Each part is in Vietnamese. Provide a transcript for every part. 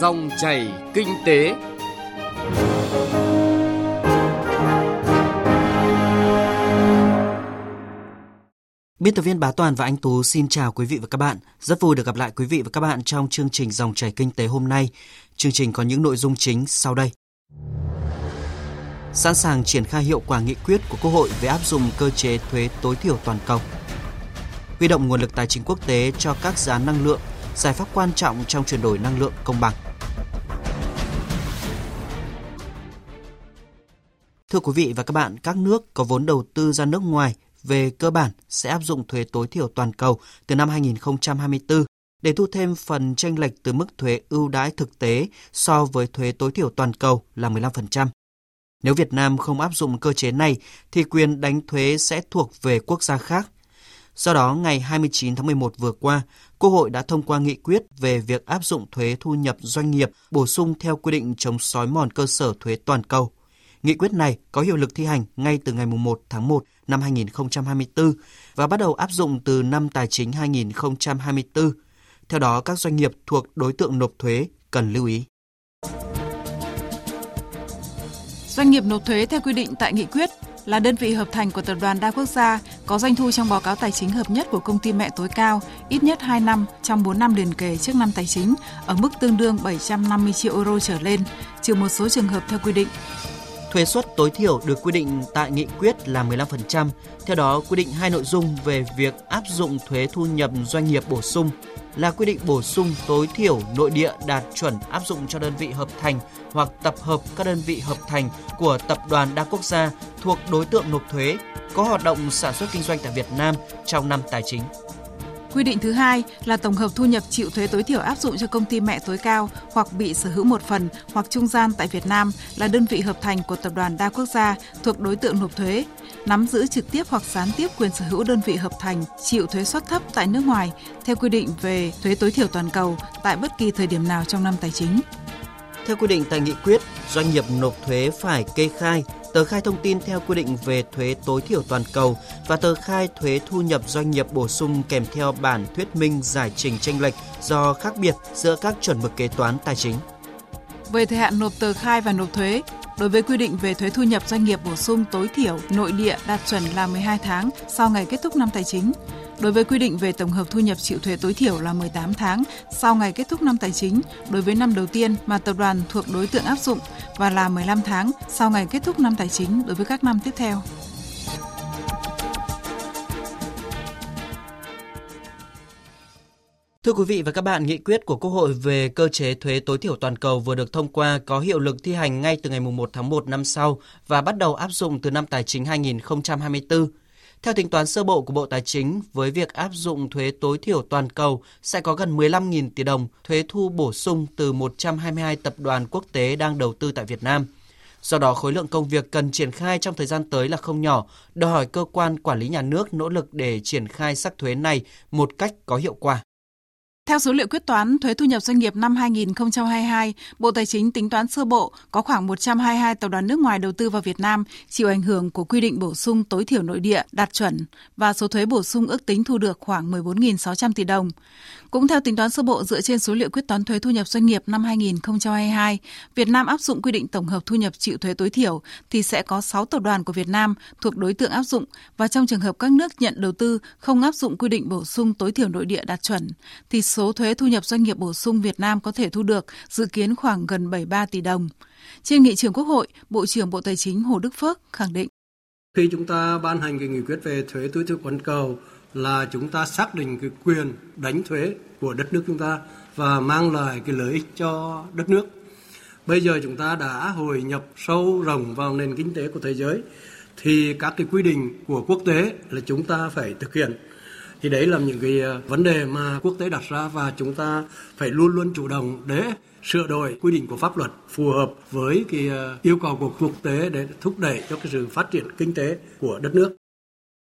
Dòng chảy kinh tế. Biên tập viên Bá Toàn và anh Tú xin chào quý vị và các bạn. Rất vui được gặp lại quý vị và các bạn trong chương trình Dòng chảy kinh tế hôm nay. Chương trình có những nội dung chính sau đây. Sẵn sàng triển khai hiệu quả nghị quyết của Quốc hội về áp dụng cơ chế thuế tối thiểu toàn cầu. Huy động nguồn lực tài chính quốc tế cho các giá năng lượng, giải pháp quan trọng trong chuyển đổi năng lượng công bằng. Thưa quý vị và các bạn, các nước có vốn đầu tư ra nước ngoài về cơ bản sẽ áp dụng thuế tối thiểu toàn cầu từ năm 2024 để thu thêm phần tranh lệch từ mức thuế ưu đãi thực tế so với thuế tối thiểu toàn cầu là 15%. Nếu Việt Nam không áp dụng cơ chế này thì quyền đánh thuế sẽ thuộc về quốc gia khác. Do đó, ngày 29 tháng 11 vừa qua, Quốc hội đã thông qua nghị quyết về việc áp dụng thuế thu nhập doanh nghiệp bổ sung theo quy định chống sói mòn cơ sở thuế toàn cầu. Nghị quyết này có hiệu lực thi hành ngay từ ngày 1 tháng 1 năm 2024 và bắt đầu áp dụng từ năm tài chính 2024. Theo đó, các doanh nghiệp thuộc đối tượng nộp thuế cần lưu ý. Doanh nghiệp nộp thuế theo quy định tại nghị quyết là đơn vị hợp thành của tập đoàn đa quốc gia có doanh thu trong báo cáo tài chính hợp nhất của công ty mẹ tối cao ít nhất 2 năm trong 4 năm liền kề trước năm tài chính ở mức tương đương 750 triệu euro trở lên, trừ một số trường hợp theo quy định. Thuế suất tối thiểu được quy định tại nghị quyết là 15%. Theo đó, quy định hai nội dung về việc áp dụng thuế thu nhập doanh nghiệp bổ sung là quy định bổ sung tối thiểu nội địa đạt chuẩn áp dụng cho đơn vị hợp thành hoặc tập hợp các đơn vị hợp thành của tập đoàn đa quốc gia thuộc đối tượng nộp thuế có hoạt động sản xuất kinh doanh tại Việt Nam trong năm tài chính. Quy định thứ hai là tổng hợp thu nhập chịu thuế tối thiểu áp dụng cho công ty mẹ tối cao hoặc bị sở hữu một phần hoặc trung gian tại Việt Nam là đơn vị hợp thành của tập đoàn đa quốc gia thuộc đối tượng nộp thuế, nắm giữ trực tiếp hoặc gián tiếp quyền sở hữu đơn vị hợp thành chịu thuế suất thấp tại nước ngoài theo quy định về thuế tối thiểu toàn cầu tại bất kỳ thời điểm nào trong năm tài chính. Theo quy định tại nghị quyết, doanh nghiệp nộp thuế phải kê khai tờ khai thông tin theo quy định về thuế tối thiểu toàn cầu và tờ khai thuế thu nhập doanh nghiệp bổ sung kèm theo bản thuyết minh giải trình tranh lệch do khác biệt giữa các chuẩn mực kế toán tài chính. Về thời hạn nộp tờ khai và nộp thuế, đối với quy định về thuế thu nhập doanh nghiệp bổ sung tối thiểu nội địa đạt chuẩn là 12 tháng sau ngày kết thúc năm tài chính, Đối với quy định về tổng hợp thu nhập chịu thuế tối thiểu là 18 tháng sau ngày kết thúc năm tài chính đối với năm đầu tiên mà tập đoàn thuộc đối tượng áp dụng và là 15 tháng sau ngày kết thúc năm tài chính đối với các năm tiếp theo. Thưa quý vị và các bạn, nghị quyết của Quốc hội về cơ chế thuế tối thiểu toàn cầu vừa được thông qua có hiệu lực thi hành ngay từ ngày 1 tháng 1 năm sau và bắt đầu áp dụng từ năm tài chính 2024. Theo tính toán sơ bộ của Bộ Tài chính, với việc áp dụng thuế tối thiểu toàn cầu sẽ có gần 15.000 tỷ đồng thuế thu bổ sung từ 122 tập đoàn quốc tế đang đầu tư tại Việt Nam. Do đó, khối lượng công việc cần triển khai trong thời gian tới là không nhỏ, đòi hỏi cơ quan quản lý nhà nước nỗ lực để triển khai sắc thuế này một cách có hiệu quả. Theo số liệu quyết toán thuế thu nhập doanh nghiệp năm 2022, Bộ Tài chính tính toán sơ bộ có khoảng 122 tập đoàn nước ngoài đầu tư vào Việt Nam chịu ảnh hưởng của quy định bổ sung tối thiểu nội địa đạt chuẩn và số thuế bổ sung ước tính thu được khoảng 14.600 tỷ đồng. Cũng theo tính toán sơ bộ dựa trên số liệu quyết toán thuế thu nhập doanh nghiệp năm 2022, Việt Nam áp dụng quy định tổng hợp thu nhập chịu thuế tối thiểu thì sẽ có 6 tập đoàn của Việt Nam thuộc đối tượng áp dụng và trong trường hợp các nước nhận đầu tư không áp dụng quy định bổ sung tối thiểu nội địa đạt chuẩn thì số số thuế thu nhập doanh nghiệp bổ sung Việt Nam có thể thu được dự kiến khoảng gần 73 tỷ đồng. Trên nghị trường Quốc hội, Bộ trưởng Bộ Tài chính Hồ Đức Phước khẳng định khi chúng ta ban hành cái nghị quyết về thuế tối thiểu toàn cầu là chúng ta xác định cái quyền đánh thuế của đất nước chúng ta và mang lại cái lợi ích cho đất nước. Bây giờ chúng ta đã hồi nhập sâu rộng vào nền kinh tế của thế giới thì các cái quy định của quốc tế là chúng ta phải thực hiện. Thì đấy là những cái ờ, vấn đề mà quốc tế đặt ra và chúng ta phải luôn luôn chủ động để sửa đổi quy định của pháp luật phù hợp với cái ờ, yêu cầu của quốc tế để thúc đẩy cho cái sự phát triển kinh tế của đất nước.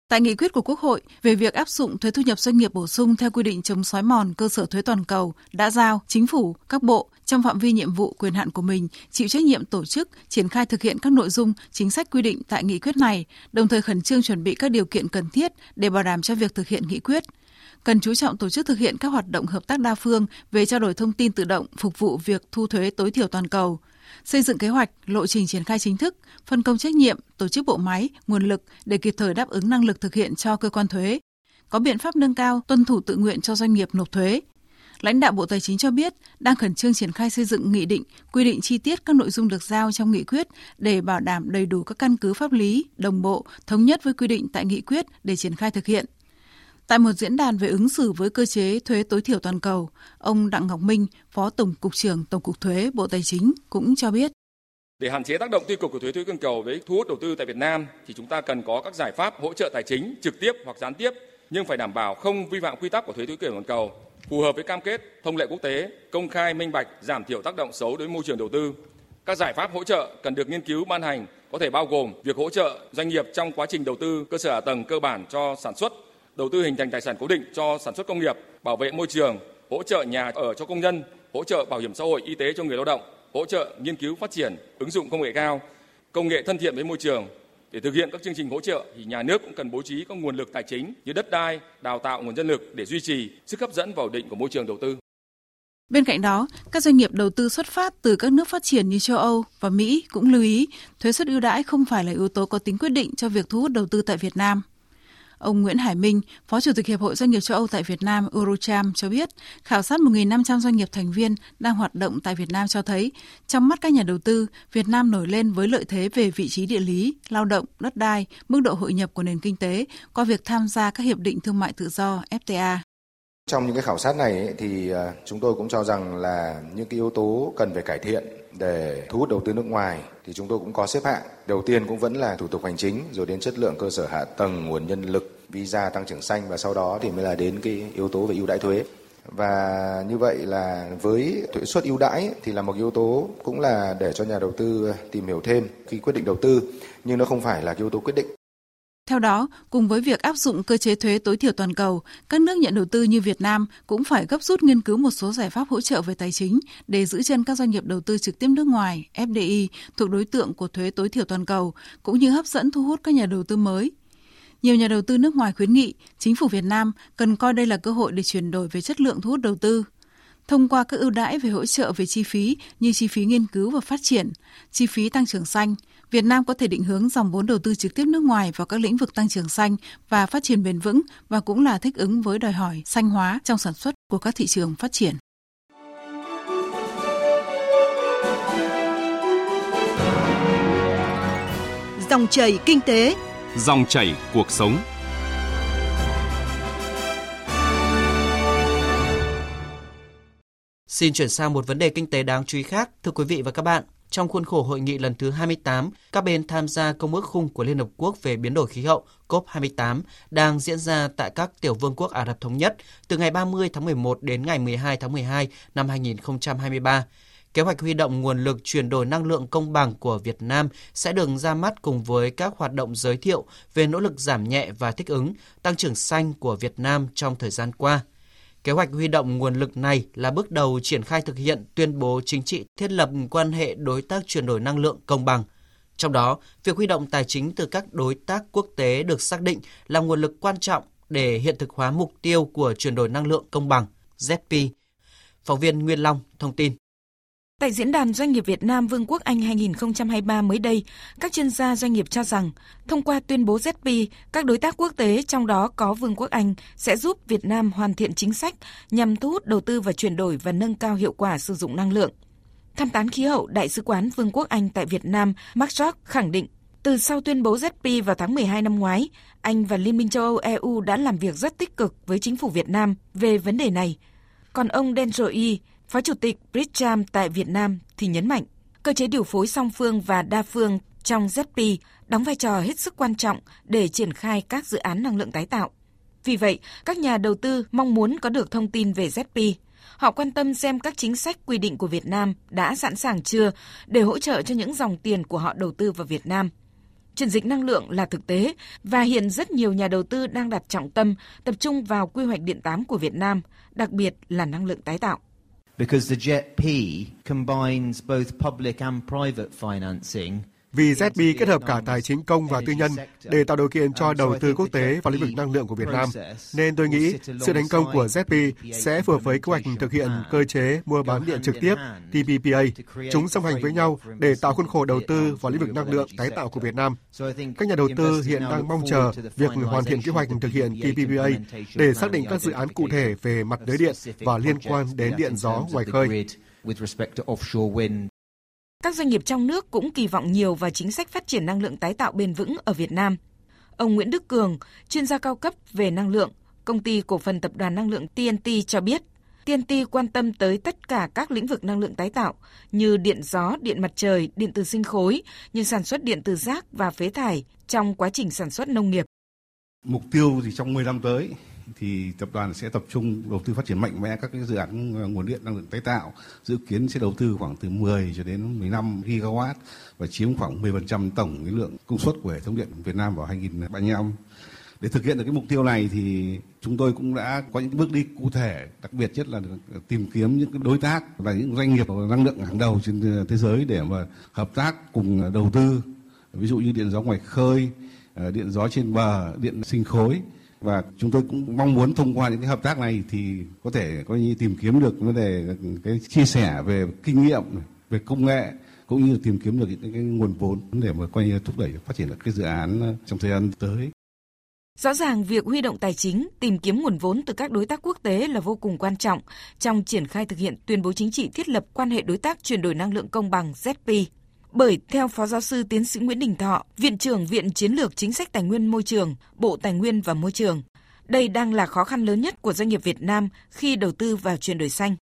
Tại nghị quyết của Quốc hội về việc áp dụng thuế thu nhập doanh nghiệp bổ sung theo quy định chống xói mòn cơ sở thuế toàn cầu đã giao chính phủ, các bộ trong phạm vi nhiệm vụ quyền hạn của mình chịu trách nhiệm tổ chức, triển khai thực hiện các nội dung, chính sách quy định tại nghị quyết này, đồng thời khẩn trương chuẩn bị các điều kiện cần thiết để bảo đảm cho việc thực hiện nghị quyết. cần chú trọng tổ chức thực hiện các hoạt động hợp tác đa phương về trao đổi thông tin tự động phục vụ việc thu thuế tối thiểu toàn cầu, xây dựng kế hoạch, lộ trình triển khai chính thức, phân công trách nhiệm, tổ chức bộ máy, nguồn lực để kịp thời đáp ứng năng lực thực hiện cho cơ quan thuế, có biện pháp nâng cao tuân thủ tự nguyện cho doanh nghiệp nộp thuế. Lãnh đạo Bộ Tài chính cho biết đang khẩn trương triển khai xây dựng nghị định quy định chi tiết các nội dung được giao trong nghị quyết để bảo đảm đầy đủ các căn cứ pháp lý, đồng bộ, thống nhất với quy định tại nghị quyết để triển khai thực hiện. Tại một diễn đàn về ứng xử với cơ chế thuế tối thiểu toàn cầu, ông Đặng Ngọc Minh, Phó Tổng cục trưởng Tổng cục Thuế Bộ Tài chính cũng cho biết. Để hạn chế tác động tiêu cực của thuế thuế toàn cầu với thu hút đầu tư tại Việt Nam thì chúng ta cần có các giải pháp hỗ trợ tài chính trực tiếp hoặc gián tiếp nhưng phải đảm bảo không vi phạm quy tắc của thuế thuế toàn cầu, phù hợp với cam kết thông lệ quốc tế, công khai minh bạch, giảm thiểu tác động xấu đến môi trường đầu tư. Các giải pháp hỗ trợ cần được nghiên cứu ban hành có thể bao gồm việc hỗ trợ doanh nghiệp trong quá trình đầu tư cơ sở hạ tầng cơ bản cho sản xuất đầu tư hình thành tài sản cố định cho sản xuất công nghiệp, bảo vệ môi trường, hỗ trợ nhà ở cho công nhân, hỗ trợ bảo hiểm xã hội y tế cho người lao động, hỗ trợ nghiên cứu phát triển, ứng dụng công nghệ cao, công nghệ thân thiện với môi trường. Để thực hiện các chương trình hỗ trợ thì nhà nước cũng cần bố trí các nguồn lực tài chính như đất đai, đào tạo nguồn nhân lực để duy trì sức hấp dẫn và ổn định của môi trường đầu tư. Bên cạnh đó, các doanh nghiệp đầu tư xuất phát từ các nước phát triển như châu Âu và Mỹ cũng lưu ý thuế suất ưu đãi không phải là yếu tố có tính quyết định cho việc thu hút đầu tư tại Việt Nam. Ông Nguyễn Hải Minh, Phó Chủ tịch Hiệp hội Doanh nghiệp châu Âu tại Việt Nam Eurocharm cho biết, khảo sát 1.500 doanh nghiệp thành viên đang hoạt động tại Việt Nam cho thấy, trong mắt các nhà đầu tư, Việt Nam nổi lên với lợi thế về vị trí địa lý, lao động, đất đai, mức độ hội nhập của nền kinh tế qua việc tham gia các hiệp định thương mại tự do FTA. Trong những cái khảo sát này thì à, chúng tôi cũng cho rằng là những cái yếu tố cần phải cải thiện để thu hút đầu tư nước ngoài thì chúng tôi cũng có xếp hạng. Đầu tiên cũng vẫn là thủ tục hành chính, rồi đến chất lượng cơ sở hạ tầng, nguồn nhân lực, visa tăng trưởng xanh và sau đó thì mới là đến cái yếu tố về ưu đãi thuế. Và như vậy là với thuế suất ưu đãi thì là một yếu tố cũng là để cho nhà đầu tư tìm hiểu thêm khi quyết định đầu tư nhưng nó không phải là yếu tố quyết định. Theo đó, cùng với việc áp dụng cơ chế thuế tối thiểu toàn cầu, các nước nhận đầu tư như Việt Nam cũng phải gấp rút nghiên cứu một số giải pháp hỗ trợ về tài chính để giữ chân các doanh nghiệp đầu tư trực tiếp nước ngoài FDI thuộc đối tượng của thuế tối thiểu toàn cầu, cũng như hấp dẫn thu hút các nhà đầu tư mới. Nhiều nhà đầu tư nước ngoài khuyến nghị chính phủ Việt Nam cần coi đây là cơ hội để chuyển đổi về chất lượng thu hút đầu tư thông qua các ưu đãi về hỗ trợ về chi phí như chi phí nghiên cứu và phát triển, chi phí tăng trưởng xanh, Việt Nam có thể định hướng dòng vốn đầu tư trực tiếp nước ngoài vào các lĩnh vực tăng trưởng xanh và phát triển bền vững và cũng là thích ứng với đòi hỏi xanh hóa trong sản xuất của các thị trường phát triển. Dòng chảy kinh tế, dòng chảy cuộc sống. Xin chuyển sang một vấn đề kinh tế đáng chú ý khác, thưa quý vị và các bạn. Trong khuôn khổ hội nghị lần thứ 28, các bên tham gia Công ước Khung của Liên Hợp Quốc về biến đổi khí hậu COP28 đang diễn ra tại các tiểu vương quốc Ả Rập Thống Nhất từ ngày 30 tháng 11 đến ngày 12 tháng 12 năm 2023. Kế hoạch huy động nguồn lực chuyển đổi năng lượng công bằng của Việt Nam sẽ được ra mắt cùng với các hoạt động giới thiệu về nỗ lực giảm nhẹ và thích ứng, tăng trưởng xanh của Việt Nam trong thời gian qua – Kế hoạch huy động nguồn lực này là bước đầu triển khai thực hiện tuyên bố chính trị thiết lập quan hệ đối tác chuyển đổi năng lượng công bằng. Trong đó, việc huy động tài chính từ các đối tác quốc tế được xác định là nguồn lực quan trọng để hiện thực hóa mục tiêu của chuyển đổi năng lượng công bằng ZP. Phóng viên Nguyên Long thông tin. Tại diễn đàn Doanh nghiệp Việt Nam Vương quốc Anh 2023 mới đây, các chuyên gia doanh nghiệp cho rằng, thông qua tuyên bố ZP, các đối tác quốc tế trong đó có Vương quốc Anh sẽ giúp Việt Nam hoàn thiện chính sách nhằm thu hút đầu tư và chuyển đổi và nâng cao hiệu quả sử dụng năng lượng. Tham tán khí hậu Đại sứ quán Vương quốc Anh tại Việt Nam Mark Jock khẳng định, từ sau tuyên bố ZP vào tháng 12 năm ngoái, Anh và Liên minh châu Âu EU đã làm việc rất tích cực với chính phủ Việt Nam về vấn đề này. Còn ông Dendro Phó Chủ tịch Bridgam tại Việt Nam thì nhấn mạnh, cơ chế điều phối song phương và đa phương trong ZP đóng vai trò hết sức quan trọng để triển khai các dự án năng lượng tái tạo. Vì vậy, các nhà đầu tư mong muốn có được thông tin về ZP. Họ quan tâm xem các chính sách quy định của Việt Nam đã sẵn sàng chưa để hỗ trợ cho những dòng tiền của họ đầu tư vào Việt Nam. Chuyển dịch năng lượng là thực tế và hiện rất nhiều nhà đầu tư đang đặt trọng tâm tập trung vào quy hoạch điện 8 của Việt Nam, đặc biệt là năng lượng tái tạo because the JET combines both public and private financing Vì ZB kết hợp cả tài chính công và tư nhân để tạo điều kiện cho đầu tư quốc tế vào lĩnh vực năng lượng của Việt Nam, nên tôi nghĩ sự thành công của ZB sẽ phù hợp với kế hoạch thực hiện cơ chế mua bán điện trực tiếp TPPA. Chúng song hành với nhau để tạo khuôn khổ đầu tư vào lĩnh vực năng lượng tái tạo của Việt Nam. Các nhà đầu tư hiện đang mong chờ việc hoàn thiện kế hoạch thực hiện TPPA để xác định các dự án cụ thể về mặt lưới điện và liên quan đến điện gió ngoài khơi. Các doanh nghiệp trong nước cũng kỳ vọng nhiều vào chính sách phát triển năng lượng tái tạo bền vững ở Việt Nam. Ông Nguyễn Đức Cường, chuyên gia cao cấp về năng lượng, công ty cổ phần tập đoàn năng lượng TNT cho biết, TNT quan tâm tới tất cả các lĩnh vực năng lượng tái tạo như điện gió, điện mặt trời, điện từ sinh khối, như sản xuất điện từ rác và phế thải trong quá trình sản xuất nông nghiệp. Mục tiêu thì trong 10 năm tới thì tập đoàn sẽ tập trung đầu tư phát triển mạnh mẽ các cái dự án ờ, nguồn điện, năng lượng tái tạo, dự kiến sẽ đầu tư khoảng từ 10 cho đến 15 gigawatt và chiếm khoảng 10% tổng cái lượng công suất của hệ thống điện Việt Nam vào 2035 để thực hiện được cái mục tiêu này thì chúng tôi cũng đã có những bước đi cụ thể, đặc biệt nhất là ờ, tìm kiếm những cái đối tác là những doanh nghiệp năng lượng hàng đầu trên ờ, thế giới để mà hợp tác cùng đầu tư. Ví dụ như điện gió ngoài khơi điện gió trên bờ, điện sinh khối và chúng tôi cũng mong muốn thông qua những cái hợp tác này thì có thể coi như tìm kiếm được vấn đề cái chia sẻ về kinh nghiệm về công nghệ cũng như tìm kiếm được những cái nguồn vốn để mà coi như thúc đẩy phát triển được cái dự án ờ, trong thời gian tới. Rõ ràng việc huy động tài chính, tìm kiếm nguồn vốn từ các đối tác quốc tế là vô cùng quan trọng trong triển khai thực hiện tuyên bố chính trị thiết lập quan hệ đối tác chuyển đổi năng lượng công bằng ZP. Bởi theo Phó Giáo sư Tiến sĩ Nguyễn Đình Thọ, Viện trưởng Viện Chiến lược Chính sách Tài nguyên Môi trường, Bộ Tài nguyên và Môi trường, đây đang là khó khăn lớn nhất của doanh nghiệp Việt Nam khi đầu tư vào chuyển đổi xanh.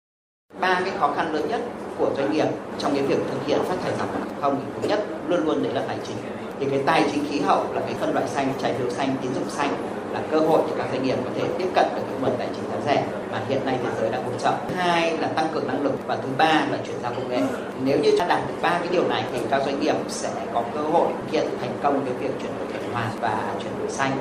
Ba cái khó khăn lớn nhất của doanh nghiệp trong cái việc thực hiện phát thải dòng không nhất luôn luôn đấy là tài chính. Thì cái tài chính khí hậu là cái phân loại xanh, trái phiếu xanh, tín dụng xanh là cơ hội để các doanh nghiệp có thể tiếp cận được cái nguồn tài chính giá rẻ mà hiện nay thế giới đang hỗ trợ. Hai là tăng cường năng lực và thứ ba là chuyển giao công nghệ. Nếu như ta đạt được ba cái điều này thì các doanh nghiệp sẽ có cơ hội thực hiện thành công cái việc chuyển đổi tuần hoàn và chuyển đổi xanh.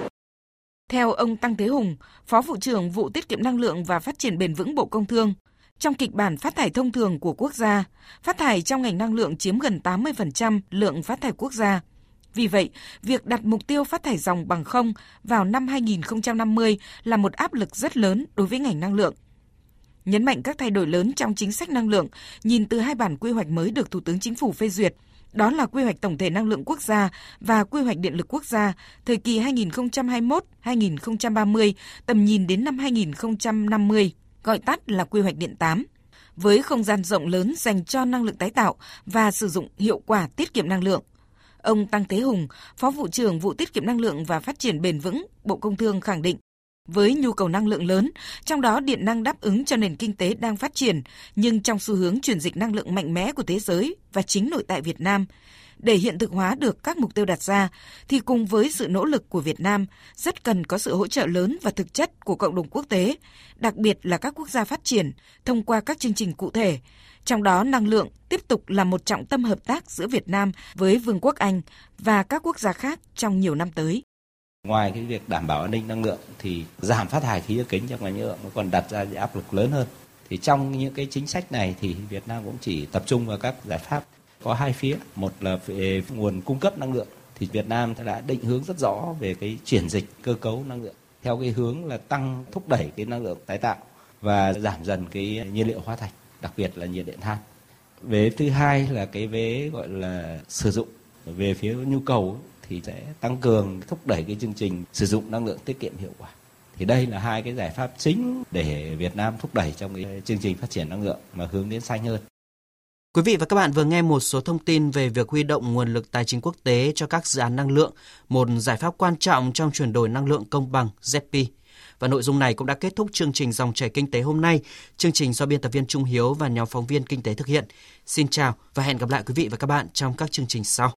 Theo ông Tăng Thế Hùng, Phó vụ trưởng vụ tiết kiệm năng lượng và phát triển bền vững Bộ Công Thương, trong kịch bản phát thải thông thường của quốc gia, phát thải trong ngành năng lượng chiếm gần 80% lượng phát thải quốc gia. Vì vậy, việc đặt mục tiêu phát thải dòng bằng không vào năm 2050 là một áp lực rất lớn đối với ngành năng lượng. Nhấn mạnh các thay đổi lớn trong chính sách năng lượng, nhìn từ hai bản quy hoạch mới được Thủ tướng Chính phủ phê duyệt, đó là quy hoạch tổng thể năng lượng quốc gia và quy hoạch điện lực quốc gia thời kỳ 2021-2030, tầm nhìn đến năm 2050, gọi tắt là quy hoạch điện 8 với không gian rộng lớn dành cho năng lượng tái tạo và sử dụng hiệu quả tiết kiệm năng lượng. Ông Tăng Thế Hùng, Phó vụ trưởng vụ tiết kiệm năng lượng và phát triển bền vững, Bộ Công Thương khẳng định, với nhu cầu năng lượng lớn, trong đó điện năng đáp ứng cho nền kinh tế đang phát triển, nhưng trong xu hướng chuyển dịch năng lượng mạnh mẽ của thế giới và chính nội tại Việt Nam, để hiện thực hóa được các mục tiêu đặt ra thì cùng với sự nỗ lực của Việt Nam rất cần có sự hỗ trợ lớn và thực chất của cộng đồng quốc tế, đặc biệt là các quốc gia phát triển thông qua các chương trình cụ thể. Trong đó, năng lượng tiếp tục là một trọng tâm hợp tác giữa Việt Nam với Vương quốc Anh và các quốc gia khác trong nhiều năm tới. Ngoài cái việc đảm bảo an ninh năng lượng thì giảm phát thải khí nhà kính trong ngành năng lượng nó còn đặt ra áp lực lớn hơn. Thì trong những cái chính sách này thì Việt Nam cũng chỉ tập trung vào các giải pháp có hai phía, một là về nguồn cung cấp năng lượng, thì Việt Nam đã định hướng rất rõ về cái chuyển dịch cơ cấu năng lượng theo cái hướng là tăng thúc đẩy cái năng lượng tái tạo và giảm dần cái nhiên liệu hóa thạch đặc biệt là nhiệt điện than. Vế thứ hai là cái vế gọi là sử dụng. Về phía nhu cầu thì sẽ tăng cường thúc đẩy cái chương trình sử dụng năng lượng tiết kiệm hiệu quả. Thì đây là hai cái giải pháp chính để Việt Nam thúc đẩy trong cái chương trình phát triển năng lượng mà hướng đến xanh hơn. Quý vị và các bạn vừa nghe một số thông tin về việc huy động nguồn lực tài chính quốc tế cho các dự án năng lượng, một giải pháp quan trọng trong chuyển đổi năng lượng công bằng ZP. Và nội dung này cũng đã kết thúc chương trình Dòng chảy kinh tế hôm nay. Chương trình do biên tập viên Trung Hiếu và nhóm phóng viên kinh tế thực hiện. Xin chào và hẹn gặp lại quý vị và các bạn trong các chương trình sau.